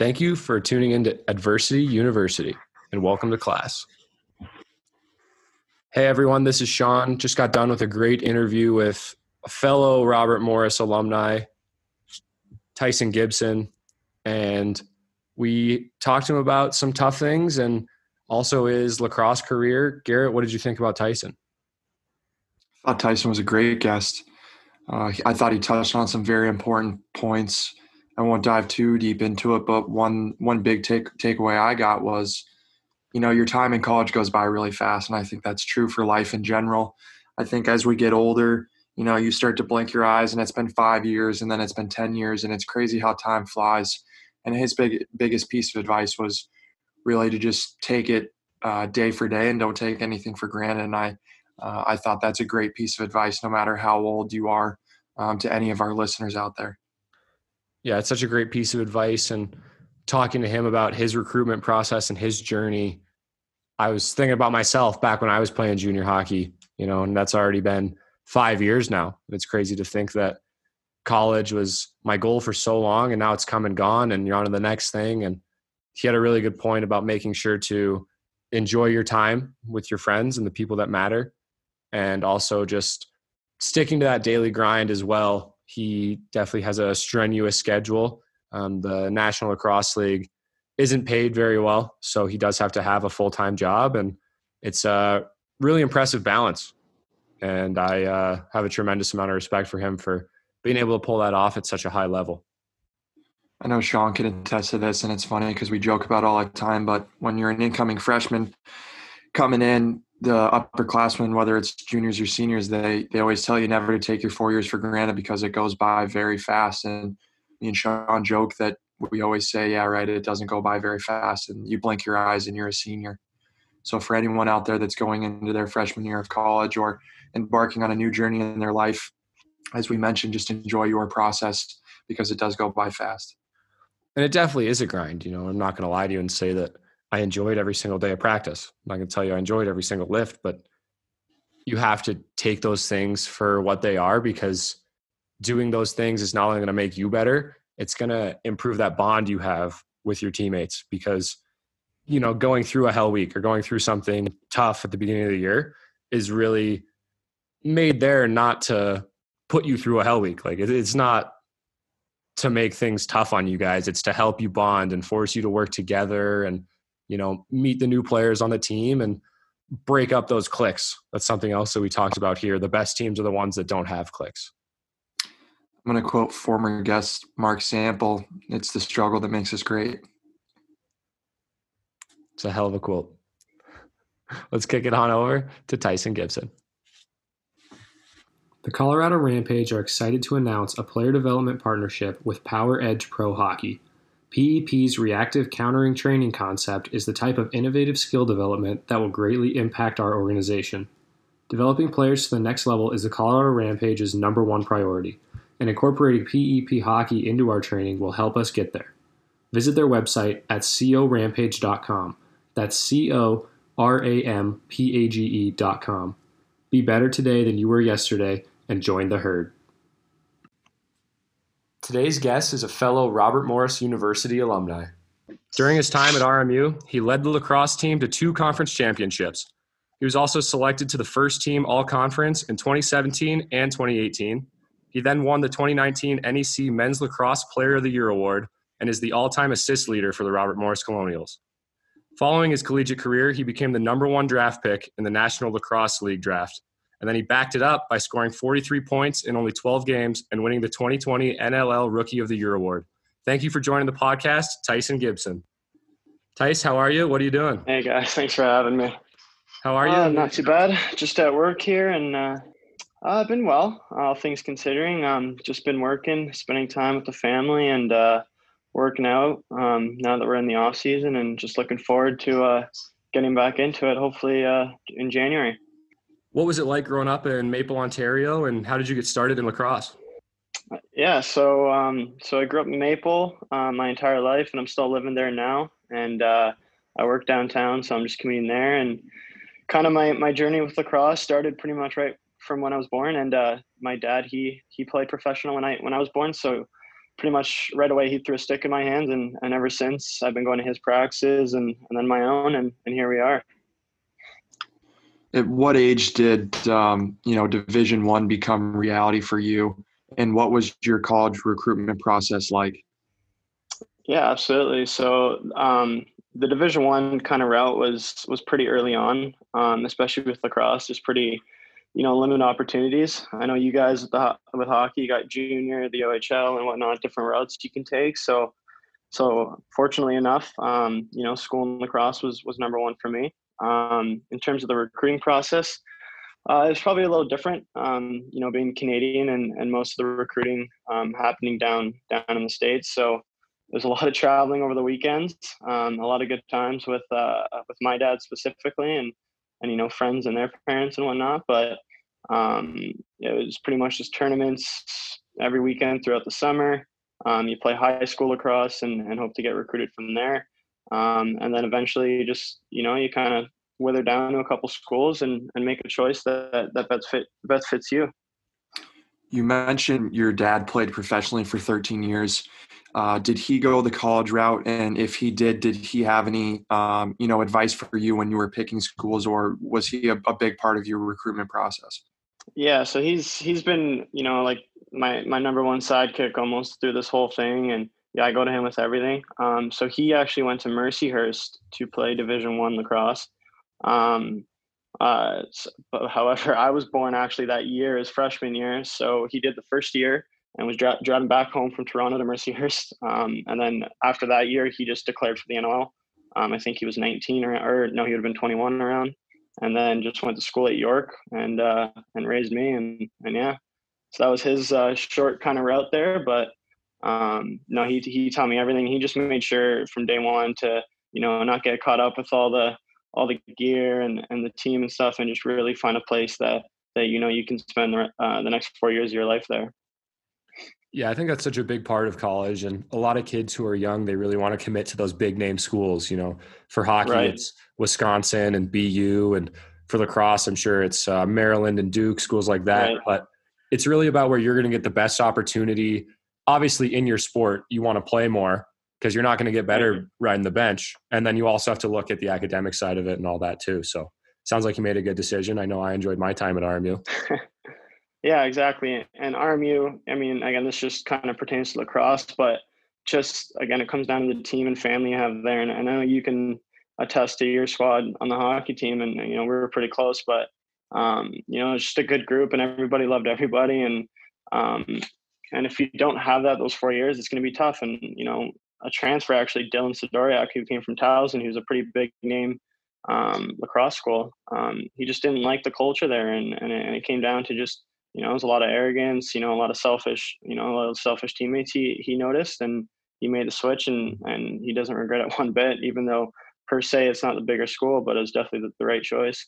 Thank you for tuning into Adversity University and welcome to class. Hey everyone, this is Sean. Just got done with a great interview with a fellow Robert Morris alumni, Tyson Gibson, and we talked to him about some tough things and also his lacrosse career. Garrett, what did you think about Tyson? I thought Tyson was a great guest. Uh, I thought he touched on some very important points. I won't dive too deep into it, but one one big take takeaway I got was, you know, your time in college goes by really fast, and I think that's true for life in general. I think as we get older, you know, you start to blink your eyes, and it's been five years, and then it's been ten years, and it's crazy how time flies. And his big biggest piece of advice was really to just take it uh, day for day and don't take anything for granted. And I uh, I thought that's a great piece of advice, no matter how old you are, um, to any of our listeners out there. Yeah, it's such a great piece of advice. And talking to him about his recruitment process and his journey, I was thinking about myself back when I was playing junior hockey, you know, and that's already been five years now. It's crazy to think that college was my goal for so long and now it's come and gone and you're on to the next thing. And he had a really good point about making sure to enjoy your time with your friends and the people that matter and also just sticking to that daily grind as well. He definitely has a strenuous schedule. Um, the National Lacrosse League isn't paid very well, so he does have to have a full time job, and it's a really impressive balance. And I uh, have a tremendous amount of respect for him for being able to pull that off at such a high level. I know Sean can attest to this, and it's funny because we joke about all the time. But when you're an incoming freshman coming in, the upperclassmen, whether it's juniors or seniors, they they always tell you never to take your four years for granted because it goes by very fast. And me and Sean joke that we always say, yeah, right, it doesn't go by very fast, and you blink your eyes and you're a senior. So for anyone out there that's going into their freshman year of college or embarking on a new journey in their life, as we mentioned, just enjoy your process because it does go by fast. And it definitely is a grind. You know, I'm not going to lie to you and say that I enjoyed every single day of practice. I'm not going to tell you I enjoyed every single lift, but you have to take those things for what they are because doing those things is not only going to make you better, it's going to improve that bond you have with your teammates because you know going through a hell week or going through something tough at the beginning of the year is really made there not to put you through a hell week like it's not to make things tough on you guys it's to help you bond and force you to work together and you know, meet the new players on the team and break up those clicks. That's something else that we talked about here. The best teams are the ones that don't have clicks. I'm going to quote former guest Mark Sample It's the struggle that makes us great. It's a hell of a quote. Let's kick it on over to Tyson Gibson. The Colorado Rampage are excited to announce a player development partnership with Power Edge Pro Hockey. PEP's reactive countering training concept is the type of innovative skill development that will greatly impact our organization. Developing players to the next level is the Colorado Rampage's number one priority, and incorporating PEP hockey into our training will help us get there. Visit their website at corampage.com. That's C O R A M P A G E.com. Be better today than you were yesterday and join the herd. Today's guest is a fellow Robert Morris University alumni. During his time at RMU, he led the lacrosse team to two conference championships. He was also selected to the first team all conference in 2017 and 2018. He then won the 2019 NEC Men's Lacrosse Player of the Year award and is the all time assist leader for the Robert Morris Colonials. Following his collegiate career, he became the number one draft pick in the National Lacrosse League draft and then he backed it up by scoring 43 points in only 12 games and winning the 2020 NLL Rookie of the Year award. Thank you for joining the podcast, Tyson Gibson. Tice, how are you? What are you doing? Hey guys, thanks for having me. How are you? Uh, not too bad. Just at work here, and uh, I've been well, all things considering. Um, just been working, spending time with the family, and uh, working out. Um, now that we're in the off season, and just looking forward to uh, getting back into it. Hopefully uh, in January. What was it like growing up in Maple, Ontario, and how did you get started in lacrosse? Yeah, so um, so I grew up in Maple uh, my entire life, and I'm still living there now. And uh, I work downtown, so I'm just commuting there. And kind of my my journey with lacrosse started pretty much right from when I was born. And uh, my dad he he played professional when I when I was born, so pretty much right away he threw a stick in my hands, and, and ever since I've been going to his practices and, and then my own, and, and here we are. At what age did um, you know Division One become reality for you, and what was your college recruitment process like? Yeah, absolutely. So um, the Division One kind of route was was pretty early on, um, especially with lacrosse. There's pretty, you know, limited opportunities. I know you guys with the, with hockey, you got junior, the OHL, and whatnot, different routes you can take. So, so fortunately enough, um, you know, school and lacrosse was was number one for me. Um, in terms of the recruiting process, uh, it's probably a little different. Um, you know, being Canadian and, and most of the recruiting um, happening down down in the states. So there's a lot of traveling over the weekends, um, a lot of good times with uh, with my dad specifically, and and you know friends and their parents and whatnot. But um, it was pretty much just tournaments every weekend throughout the summer. Um, you play high school lacrosse and, and hope to get recruited from there. Um, and then eventually, you just you know, you kind of wither down to a couple schools and, and make a choice that that best fit best fits you. You mentioned your dad played professionally for 13 years. Uh, did he go the college route? And if he did, did he have any, um, you know, advice for you when you were picking schools, or was he a, a, big part of your recruitment process? Yeah, so he's he's been, you know, like my my number one sidekick almost through this whole thing, and yeah, I go to him with everything. Um, so he actually went to Mercyhurst to play Division One lacrosse. Um, uh, so, however, I was born actually that year, his freshman year. So he did the first year and was dra- driving back home from Toronto to Mercyhurst. Um, and then after that year, he just declared for the NLL. Um, I think he was 19 or, or no, he would have been 21 around. And then just went to school at York and uh, and raised me and and yeah, so that was his uh, short kind of route there. But um, no, he he taught me everything. He just made sure from day one to you know not get caught up with all the all the gear and, and the team and stuff, and just really find a place that that you know you can spend the, uh, the next four years of your life there. Yeah, I think that's such a big part of college, and a lot of kids who are young, they really want to commit to those big name schools. You know, for hockey, right. it's Wisconsin and BU, and for lacrosse, I'm sure it's uh, Maryland and Duke schools like that. Right. But it's really about where you're going to get the best opportunity. Obviously, in your sport, you want to play more because you're not going to get better riding the bench, and then you also have to look at the academic side of it and all that too. So, sounds like you made a good decision. I know I enjoyed my time at RMU. Yeah, exactly. And RMU, I mean, again, this just kind of pertains to lacrosse, but just again, it comes down to the team and family you have there. And I know you can attest to your squad on the hockey team, and you know we were pretty close, but um, you know it's just a good group, and everybody loved everybody. And um, and if you don't have that those four years, it's going to be tough. And you know, a transfer actually, Dylan Sidoriak, who came from Towson, who's a pretty big name um, lacrosse school. Um, he just didn't like the culture there, and and it, and it came down to just you know, it was a lot of arrogance, you know, a lot of selfish, you know, a lot of selfish teammates he, he noticed and he made the switch and, and he doesn't regret it one bit, even though per se it's not the bigger school, but it's definitely the, the right choice.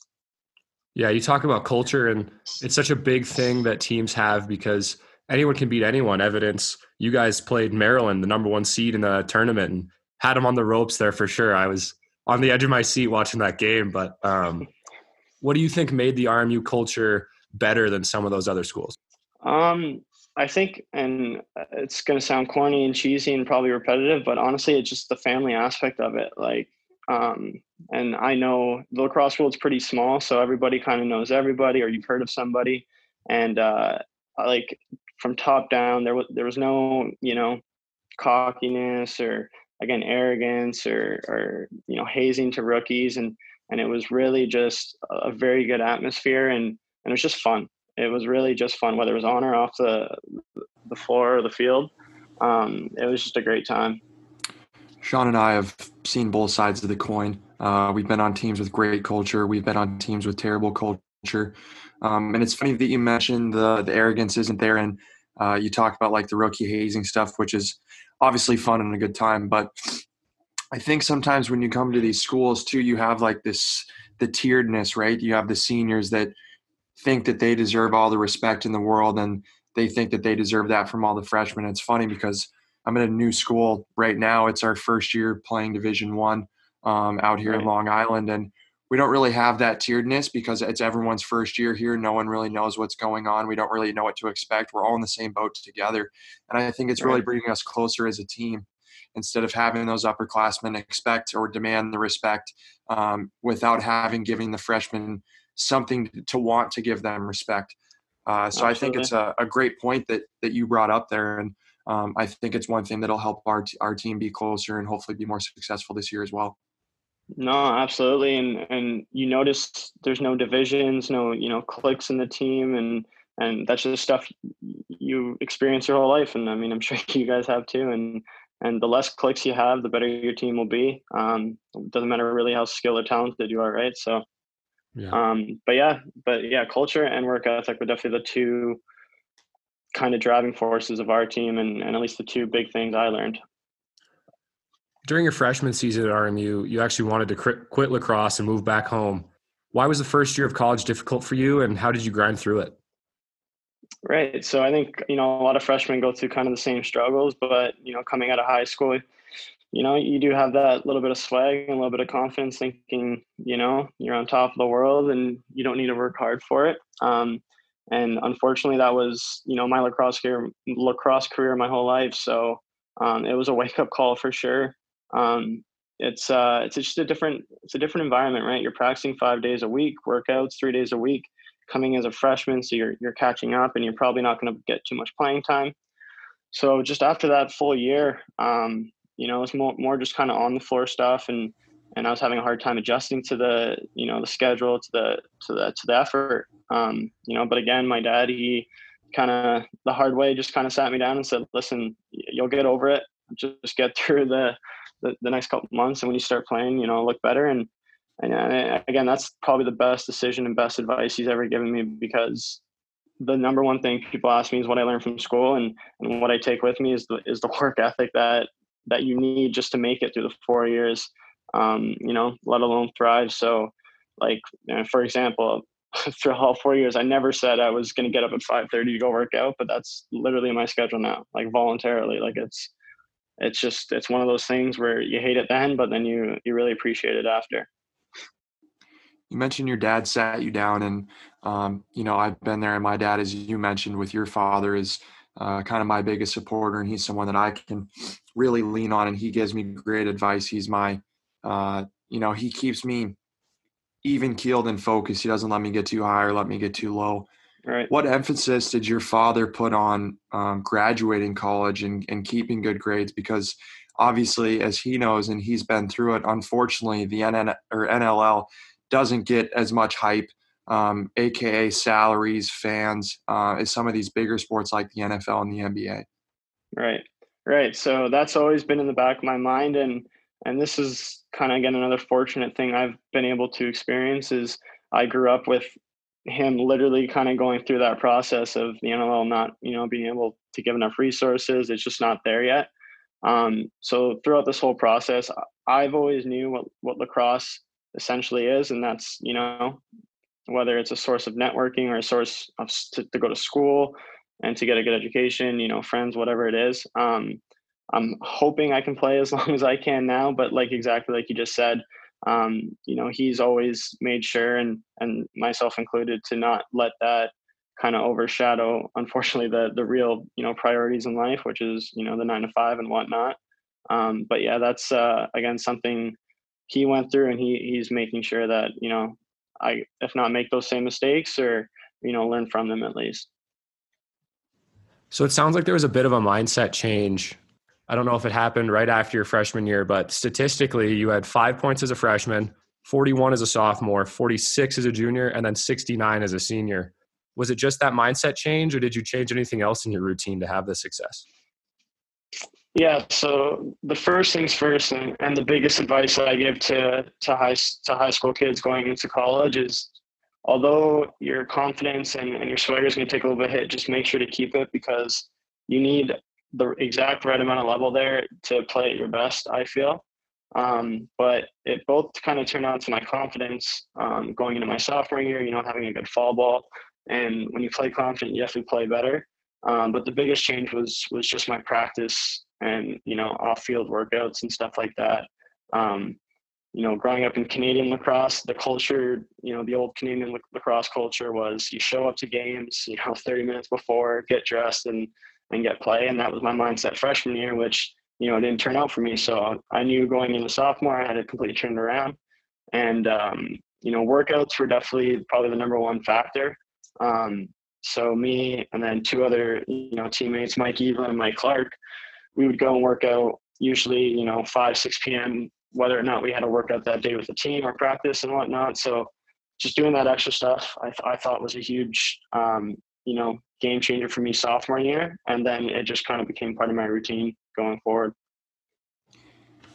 Yeah, you talk about culture and it's such a big thing that teams have because anyone can beat anyone. Evidence, you guys played Maryland, the number one seed in the tournament, and had them on the ropes there for sure. I was on the edge of my seat watching that game. But um, what do you think made the RMU culture better than some of those other schools? Um, I think, and it's going to sound corny and cheesy and probably repetitive, but honestly, it's just the family aspect of it. Like, um, and I know the lacrosse world's pretty small, so everybody kind of knows everybody, or you've heard of somebody, and uh, like from top down, there was there was no, you know, cockiness or again arrogance or or you know hazing to rookies, and and it was really just a very good atmosphere and and it was just fun. It was really just fun, whether it was on or off the the floor or the field. Um, it was just a great time. Sean and I have seen both sides of the coin. Uh, we've been on teams with great culture. We've been on teams with terrible culture. Um, and it's funny that you mentioned the the arrogance isn't there, and uh, you talk about like the rookie hazing stuff, which is obviously fun and a good time. But I think sometimes when you come to these schools too, you have like this the tieredness, right? You have the seniors that think that they deserve all the respect in the world and they think that they deserve that from all the freshmen. It's funny because I'm in a new school right now. It's our first year playing Division One um, out here right. in Long Island, and we don't really have that tieredness because it's everyone's first year here. No one really knows what's going on. We don't really know what to expect. We're all in the same boat together. And I think it's really bringing us closer as a team instead of having those upperclassmen expect or demand the respect um, without having giving the freshmen something to want to give them respect. Uh, so Absolutely. I think it's a, a, great point that that you brought up there, and um, I think it's one thing that'll help our t- our team be closer and hopefully be more successful this year as well. No, absolutely, and and you notice there's no divisions, no you know cliques in the team, and and that's just stuff you experience your whole life, and I mean I'm sure you guys have too, and and the less clicks you have, the better your team will be. Um, doesn't matter really how skilled or talented you are, right? So, yeah. Um, but yeah, but yeah, culture and work ethic were definitely the two kind of driving forces of our team, and, and at least the two big things I learned during your freshman season at RMU, you actually wanted to quit lacrosse and move back home. Why was the first year of college difficult for you, and how did you grind through it? Right. So I think you know a lot of freshmen go through kind of the same struggles, but you know, coming out of high school, you know, you do have that little bit of swag and a little bit of confidence, thinking you know you're on top of the world and you don't need to work hard for it. Um, and unfortunately, that was you know my lacrosse career, lacrosse career my whole life. So um, it was a wake up call for sure um, it's uh, it's just a different it's a different environment, right? You're practicing five days a week, workouts three days a week, coming as a freshman, so you're you're catching up, and you're probably not going to get too much playing time. So just after that full year, um, you know, it's more more just kind of on the floor stuff, and and I was having a hard time adjusting to the you know the schedule, to the to the to the effort. Um, you know, but again, my dad he kind of the hard way just kind of sat me down and said, "Listen, you'll get over it. Just get through the the, the next couple months and when you start playing you know look better. And and uh, again that's probably the best decision and best advice he's ever given me because the number one thing people ask me is what I learned from school and, and what I take with me is the is the work ethic that that you need just to make it through the four years um, you know let alone thrive. So like you know, for example through all four years I never said I was going to get up at 5:30 to go work out but that's literally my schedule now like voluntarily. Like it's it's just it's one of those things where you hate it then, but then you you really appreciate it after. You mentioned your dad sat you down, and um, you know I've been there. And my dad, as you mentioned, with your father, is uh, kind of my biggest supporter, and he's someone that I can really lean on, and he gives me great advice. He's my, uh, you know, he keeps me even keeled and focused. He doesn't let me get too high or let me get too low. Right. What emphasis did your father put on um, graduating college and, and keeping good grades? Because obviously, as he knows and he's been through it, unfortunately, the NN or NLL doesn't get as much hype, um, aka salaries, fans, uh, as some of these bigger sports like the NFL and the NBA. Right, right. So that's always been in the back of my mind, and and this is kind of again another fortunate thing I've been able to experience is I grew up with him literally kind of going through that process of the NLL not, you know, being able to give enough resources. It's just not there yet. Um, so throughout this whole process, I've always knew what, what lacrosse essentially is, and that's you know whether it's a source of networking or a source of to, to go to school and to get a good education, you know, friends, whatever it is. Um, I'm hoping I can play as long as I can now, but like exactly like you just said, um, you know, he's always made sure, and and myself included, to not let that kind of overshadow, unfortunately, the the real you know priorities in life, which is you know the nine to five and whatnot. Um, but yeah, that's uh, again something he went through, and he he's making sure that you know I if not make those same mistakes or you know learn from them at least. So it sounds like there was a bit of a mindset change I don't know if it happened right after your freshman year, but statistically, you had five points as a freshman, 41 as a sophomore, 46 as a junior, and then 69 as a senior. Was it just that mindset change, or did you change anything else in your routine to have this success? Yeah, so the first things first, and, and the biggest advice that I give to to high to high school kids going into college is, although your confidence and, and your swagger is going to take a little bit hit, just make sure to keep it because you need the exact right amount of level there to play at your best, I feel. Um, but it both kind of turned on to my confidence um, going into my sophomore year, you know, having a good fall ball. And when you play confident, you definitely play better. Um, but the biggest change was was just my practice and you know off field workouts and stuff like that. Um, you know, growing up in Canadian lacrosse, the culture, you know, the old Canadian lacrosse culture was you show up to games, you know, 30 minutes before, get dressed and and get play, and that was my mindset freshman year, which you know didn't turn out for me. So I knew going into sophomore, I had to completely turn it around, and um, you know, workouts were definitely probably the number one factor. Um, so me and then two other you know teammates, Mike Evelyn and Mike Clark, we would go and work out usually you know 5 6 p.m whether or not we had a workout that day with the team or practice and whatnot so just doing that extra stuff i, th- I thought was a huge um, you know game changer for me sophomore year and then it just kind of became part of my routine going forward.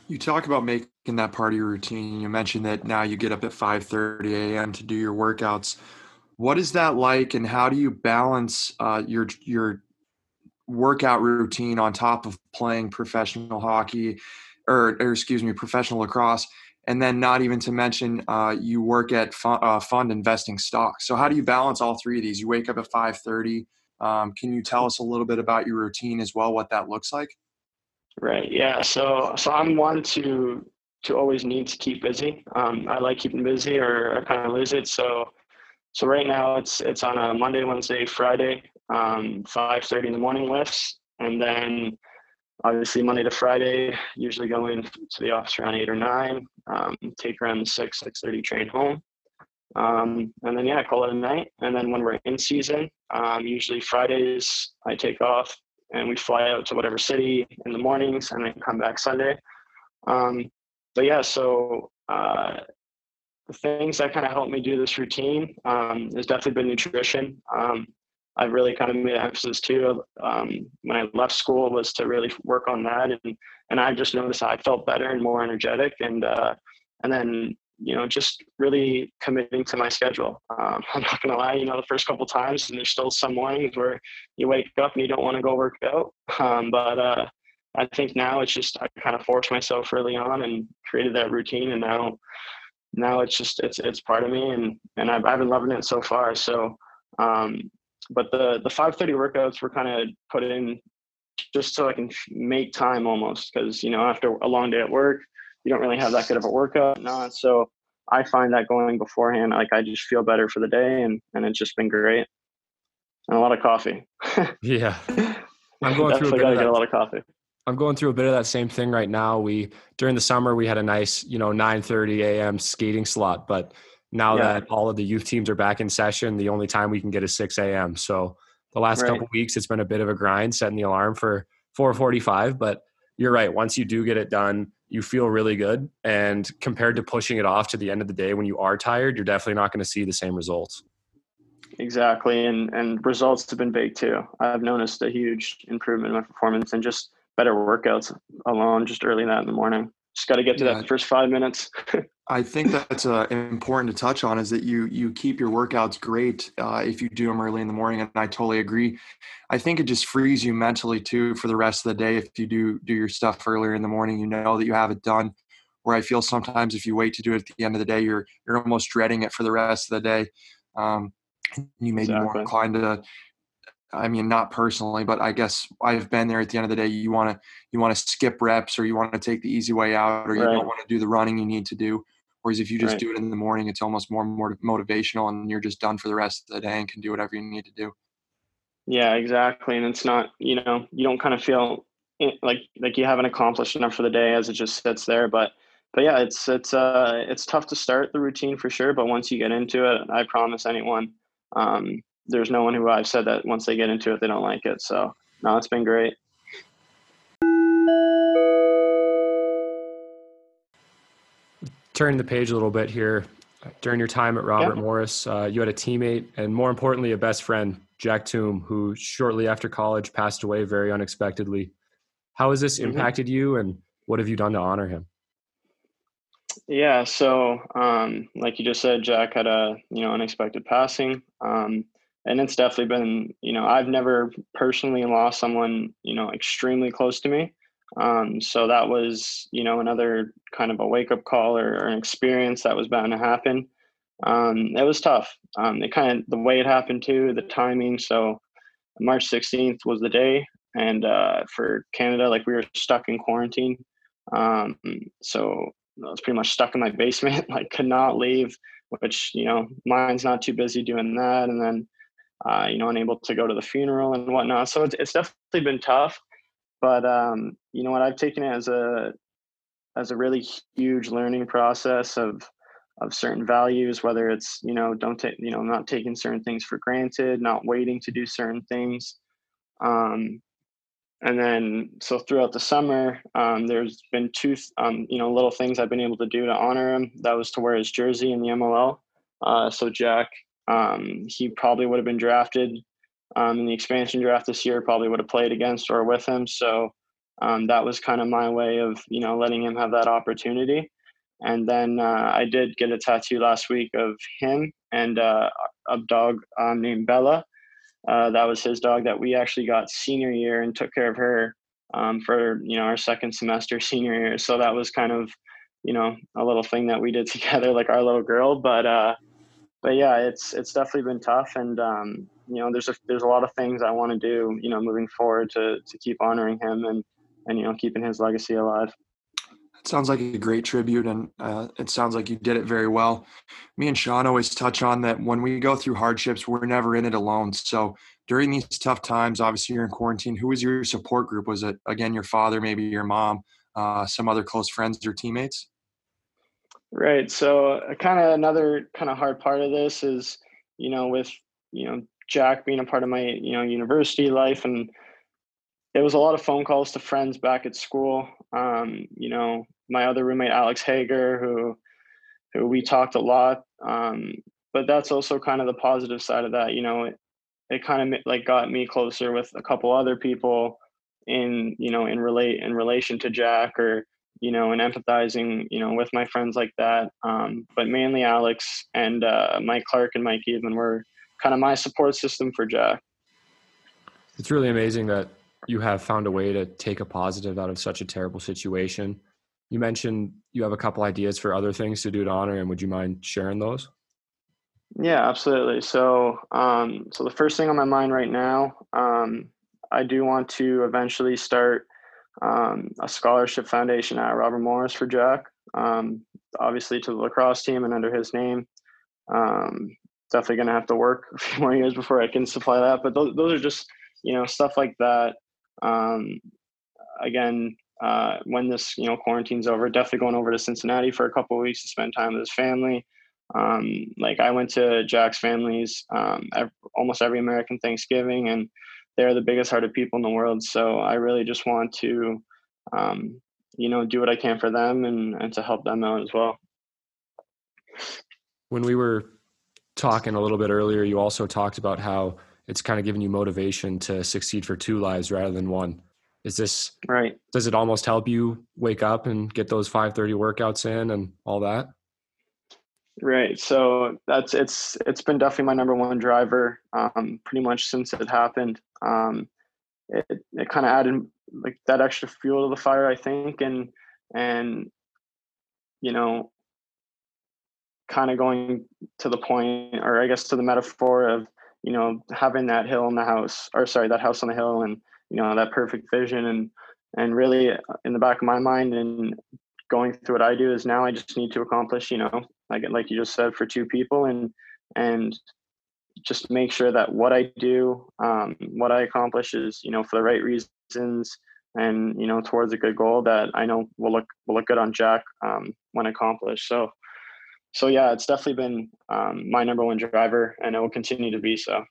You talk about making that part of your routine. You mentioned that now you get up at 5.30 a.m to do your workouts. What is that like and how do you balance uh, your your workout routine on top of playing professional hockey or, or excuse me professional lacrosse and then not even to mention uh, you work at fund, uh, fund investing stocks so how do you balance all three of these? You wake up at 5.30 um, can you tell us a little bit about your routine as well what that looks like? Right yeah so so i'm one to to always need to keep busy. Um, i like keeping busy or i kind of lose it so so right now it's it's on a monday wednesday friday um, 5.30 in the morning lifts and then obviously Monday to Friday, usually go into the office around eight or nine, um, take around six, six thirty train home. Um, and then yeah, call it a night. And then when we're in season, um, usually Fridays I take off and we fly out to whatever city in the mornings and then come back Sunday. Um, but yeah, so uh, the things that kind of help me do this routine um, has definitely been nutrition. Um, I've really kind of made an emphasis too um, when I left school was to really work on that, and and I just noticed I felt better and more energetic, and uh, and then you know just really committing to my schedule. Um, I'm not gonna lie, you know, the first couple times, and there's still some mornings where you wake up and you don't want to go work out, um, but uh, I think now it's just I kind of forced myself early on and created that routine, and now now it's just it's it's part of me, and and I've I've been loving it so far. So um, but the the 5:30 workouts were kind of put in just so I can make time almost because you know after a long day at work you don't really have that good of a workout not so I find that going beforehand like I just feel better for the day and and it's just been great and a lot of coffee yeah I'm going through a bit gotta of get a lot of coffee I'm going through a bit of that same thing right now. We during the summer we had a nice, you know, 9:30 a.m. skating slot, but now yeah. that all of the youth teams are back in session, the only time we can get is 6 a.m. So the last right. couple weeks, it's been a bit of a grind setting the alarm for 4:45. But you're right. Once you do get it done, you feel really good. And compared to pushing it off to the end of the day when you are tired, you're definitely not going to see the same results. Exactly, and and results have been big too. I've noticed a huge improvement in my performance and just better workouts alone, just early that in the morning. Just got to get to yeah. that first five minutes. I think that's uh, important to touch on is that you you keep your workouts great uh, if you do them early in the morning, and I totally agree. I think it just frees you mentally too for the rest of the day if you do do your stuff earlier in the morning. You know that you have it done. Where I feel sometimes if you wait to do it at the end of the day, you're you're almost dreading it for the rest of the day. Um, you may exactly. be more inclined to I mean, not personally, but I guess I've been there at the end of the day. You want to, you want to skip reps or you want to take the easy way out or you right. don't want to do the running you need to do. Whereas if you just right. do it in the morning, it's almost more more motivational and you're just done for the rest of the day and can do whatever you need to do. Yeah, exactly. And it's not, you know, you don't kind of feel like, like you haven't accomplished enough for the day as it just sits there. But, but yeah, it's, it's, uh, it's tough to start the routine for sure. But once you get into it, I promise anyone, um, there's no one who I've said that once they get into it, they don't like it. So no, it's been great. Turning the page a little bit here, during your time at Robert yeah. Morris, uh, you had a teammate and more importantly, a best friend, Jack Toom, who shortly after college passed away very unexpectedly. How has this mm-hmm. impacted you and what have you done to honor him? Yeah, so um, like you just said, Jack had a you know unexpected passing. Um, and it's definitely been you know i've never personally lost someone you know extremely close to me. Um, so that was you know another kind of a wake up call or, or, an experience that was bound to happen. Um, it was tough. Um, it kind of the way it happened too the timing. So march 16th was the day and uh, for canada like we were stuck in quarantine. Um, so I was pretty much stuck in my basement, like could not leave, which, you know, mine's not too busy doing that. And then, uh, you know, unable to go to the funeral and whatnot. So it's, it's definitely been tough, but, um, you know what, I've taken it as a, as a really huge learning process of, of certain values, whether it's, you know, don't take, you know, not taking certain things for granted, not waiting to do certain things. Um, and then so throughout the summer um, there's been two um, you know little things i've been able to do to honor him that was to wear his jersey in the mll uh, so jack um, he probably would have been drafted um, in the expansion draft this year probably would have played against or with him so um, that was kind of my way of you know letting him have that opportunity and then uh, i did get a tattoo last week of him and uh, a dog um, named bella uh, that was his dog that we actually got senior year and took care of her um, for you know our second semester senior year. So that was kind of you know a little thing that we did together, like our little girl. But uh, but yeah, it's it's definitely been tough, and um, you know there's a there's a lot of things I want to do you know moving forward to to keep honoring him and and you know keeping his legacy alive. It sounds like a great tribute, and uh, it sounds like you did it very well. Me and Sean always touch on that when we go through hardships, we're never in it alone. So during these tough times, obviously you're in quarantine. Who was your support group? Was it again your father, maybe your mom, uh, some other close friends or teammates? Right. So, uh, kind of another kind of hard part of this is, you know, with you know Jack being a part of my you know university life and it was a lot of phone calls to friends back at school. Um, you know, my other roommate Alex Hager, who who we talked a lot. Um, but that's also kind of the positive side of that. You know, it, it kind of like got me closer with a couple other people in you know in relate in relation to Jack or you know and empathizing you know with my friends like that. Um, but mainly Alex and uh, Mike Clark and Mike Even were kind of my support system for Jack. It's really amazing that you have found a way to take a positive out of such a terrible situation. You mentioned you have a couple ideas for other things to do to honor him. Would you mind sharing those? Yeah, absolutely. So, um, so the first thing on my mind right now, um, I do want to eventually start um, a scholarship foundation at Robert Morris for Jack. Um, obviously, to the lacrosse team and under his name. Um, definitely going to have to work a few more years before I can supply that. But those, those are just you know stuff like that um, again, uh, when this you know quarantine's over, definitely going over to Cincinnati for a couple weeks to spend time with his family. Um, like I went to Jack's family's um, every, almost every American Thanksgiving, and they're the biggest hearted people in the world. So I really just want to, um, you know, do what I can for them and and to help them out as well. When we were talking a little bit earlier, you also talked about how it's kind of giving you motivation to succeed for two lives rather than one. Is this right? Does it almost help you wake up and get those 5:30 workouts in and all that? Right. So that's it's it's been definitely my number one driver, um, pretty much since it happened. Um, it it kind of added like that extra fuel to the fire, I think, and and you know, kind of going to the point, or I guess to the metaphor of you know, having that hill in the house, or sorry, that house on the hill, and you know, that perfect vision, and and really uh, in the back of my mind, and going through what I do is now I just need to accomplish, you know, like like you just said, for two people, and and just make sure that what I do, um, what I accomplish is, you know, for the right reasons, and you know, towards a good goal that I know will look will look good on Jack um, when accomplished. So so yeah, it's definitely been um, my number one driver, and it will continue to be so.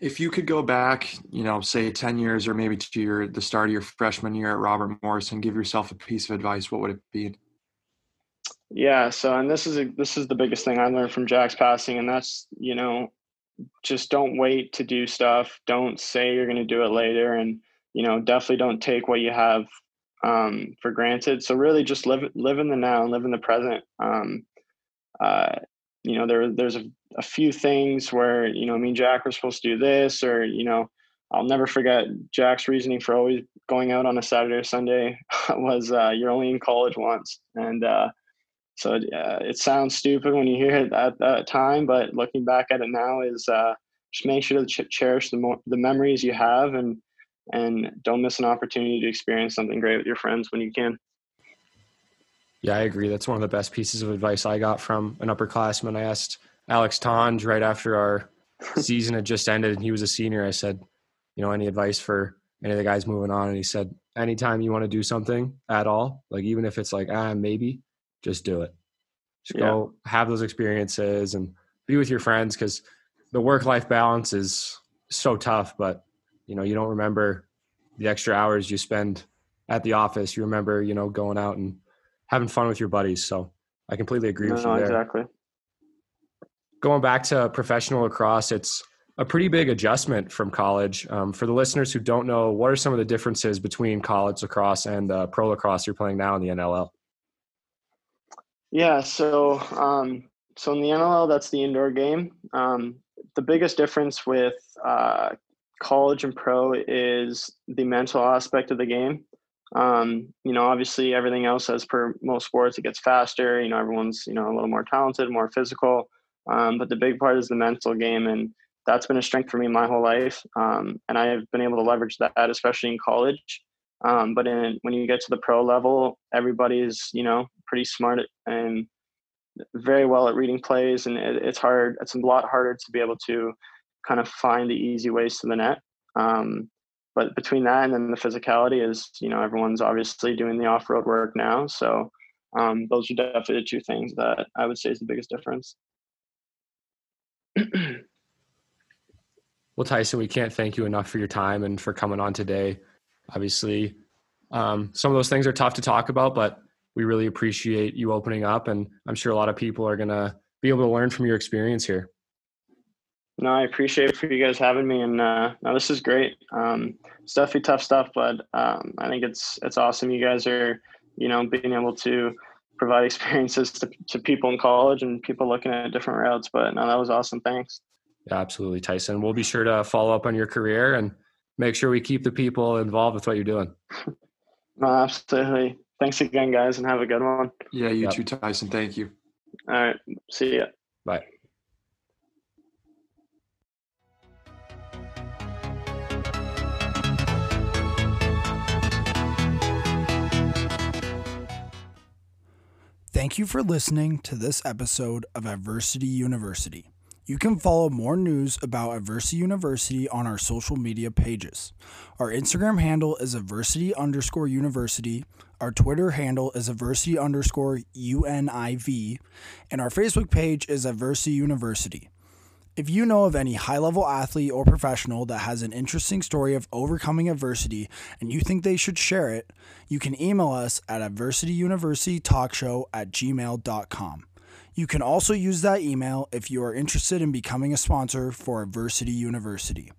If you could go back, you know, say ten years or maybe to your the start of your freshman year at Robert Morris and give yourself a piece of advice, what would it be? Yeah, so and this is a, this is the biggest thing I learned from Jack's passing, and that's you know, just don't wait to do stuff. Don't say you're going to do it later, and you know, definitely don't take what you have um, for granted. So really, just live live in the now and live in the present. Um, uh, you know, there there's a, a, few things where you know me and Jack were supposed to do this, or you know, I'll never forget Jack's reasoning for always going out on a Saturday or Sunday was uh, you're only in college once, and uh, so uh, it sounds stupid when you hear it at that time, but looking back at it now is uh, just make sure to ch- cherish the mo- the memories you have and and don't miss an opportunity to experience something great with your friends when you can. Yeah, I agree. That's one of the best pieces of advice I got from an upperclassman. I asked Alex Tonge right after our season had just ended and he was a senior. I said, you know, any advice for any of the guys moving on? And he said, anytime you want to do something at all, like even if it's like, ah, maybe, just do it. Just yeah. go have those experiences and be with your friends because the work life balance is so tough, but you know, you don't remember the extra hours you spend at the office. You remember, you know, going out and having fun with your buddies. So I completely agree no, with you there. Exactly. Going back to professional lacrosse, it's a pretty big adjustment from college. Um, for the listeners who don't know, what are some of the differences between college lacrosse and uh, pro lacrosse you're playing now in the NLL? Yeah, so um, so in the NLL, that's the indoor game. Um, the biggest difference with uh, college and pro is the mental aspect of the game. Um, you know, obviously everything else, as per most sports, it gets faster. You know, everyone's you know a little more talented, more physical. Um, but the big part is the mental game, and that's been a strength for me my whole life. Um, and I have been able to leverage that, especially in college. Um, but in, when you get to the pro level, everybody's you know pretty smart and very well at reading plays, and it, it's hard. It's a lot harder to be able to kind of find the easy ways to the net. Um, but between that and then the physicality is, you know, everyone's obviously doing the off-road work now. So um, those are definitely the two things that I would say is the biggest difference. well, Tyson, we can't thank you enough for your time and for coming on today. Obviously, um, some of those things are tough to talk about, but we really appreciate you opening up. And I'm sure a lot of people are going to be able to learn from your experience here. No, I appreciate for you guys having me, and uh, no, this is great. Um, it's definitely tough stuff, but um, I think it's it's awesome. You guys are, you know, being able to provide experiences to, to people in college and people looking at different routes. But no, that was awesome. Thanks. Yeah, absolutely, Tyson. We'll be sure to follow up on your career and make sure we keep the people involved with what you're doing. no, absolutely. Thanks again, guys, and have a good one. Yeah, you yep. too, Tyson. Thank you. All right. See ya. Bye. Thank you for listening to this episode of Adversity University. You can follow more news about Adversity University on our social media pages. Our Instagram handle is adversity underscore university. Our Twitter handle is adversity underscore UNIV. And our Facebook page is Adversity University. If you know of any high level athlete or professional that has an interesting story of overcoming adversity and you think they should share it, you can email us at adversityuniversitytalkshow at gmail.com. You can also use that email if you are interested in becoming a sponsor for Adversity University.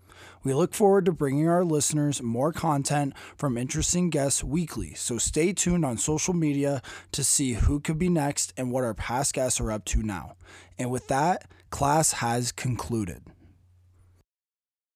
We look forward to bringing our listeners more content from interesting guests weekly, so stay tuned on social media to see who could be next and what our past guests are up to now. And with that, class has concluded.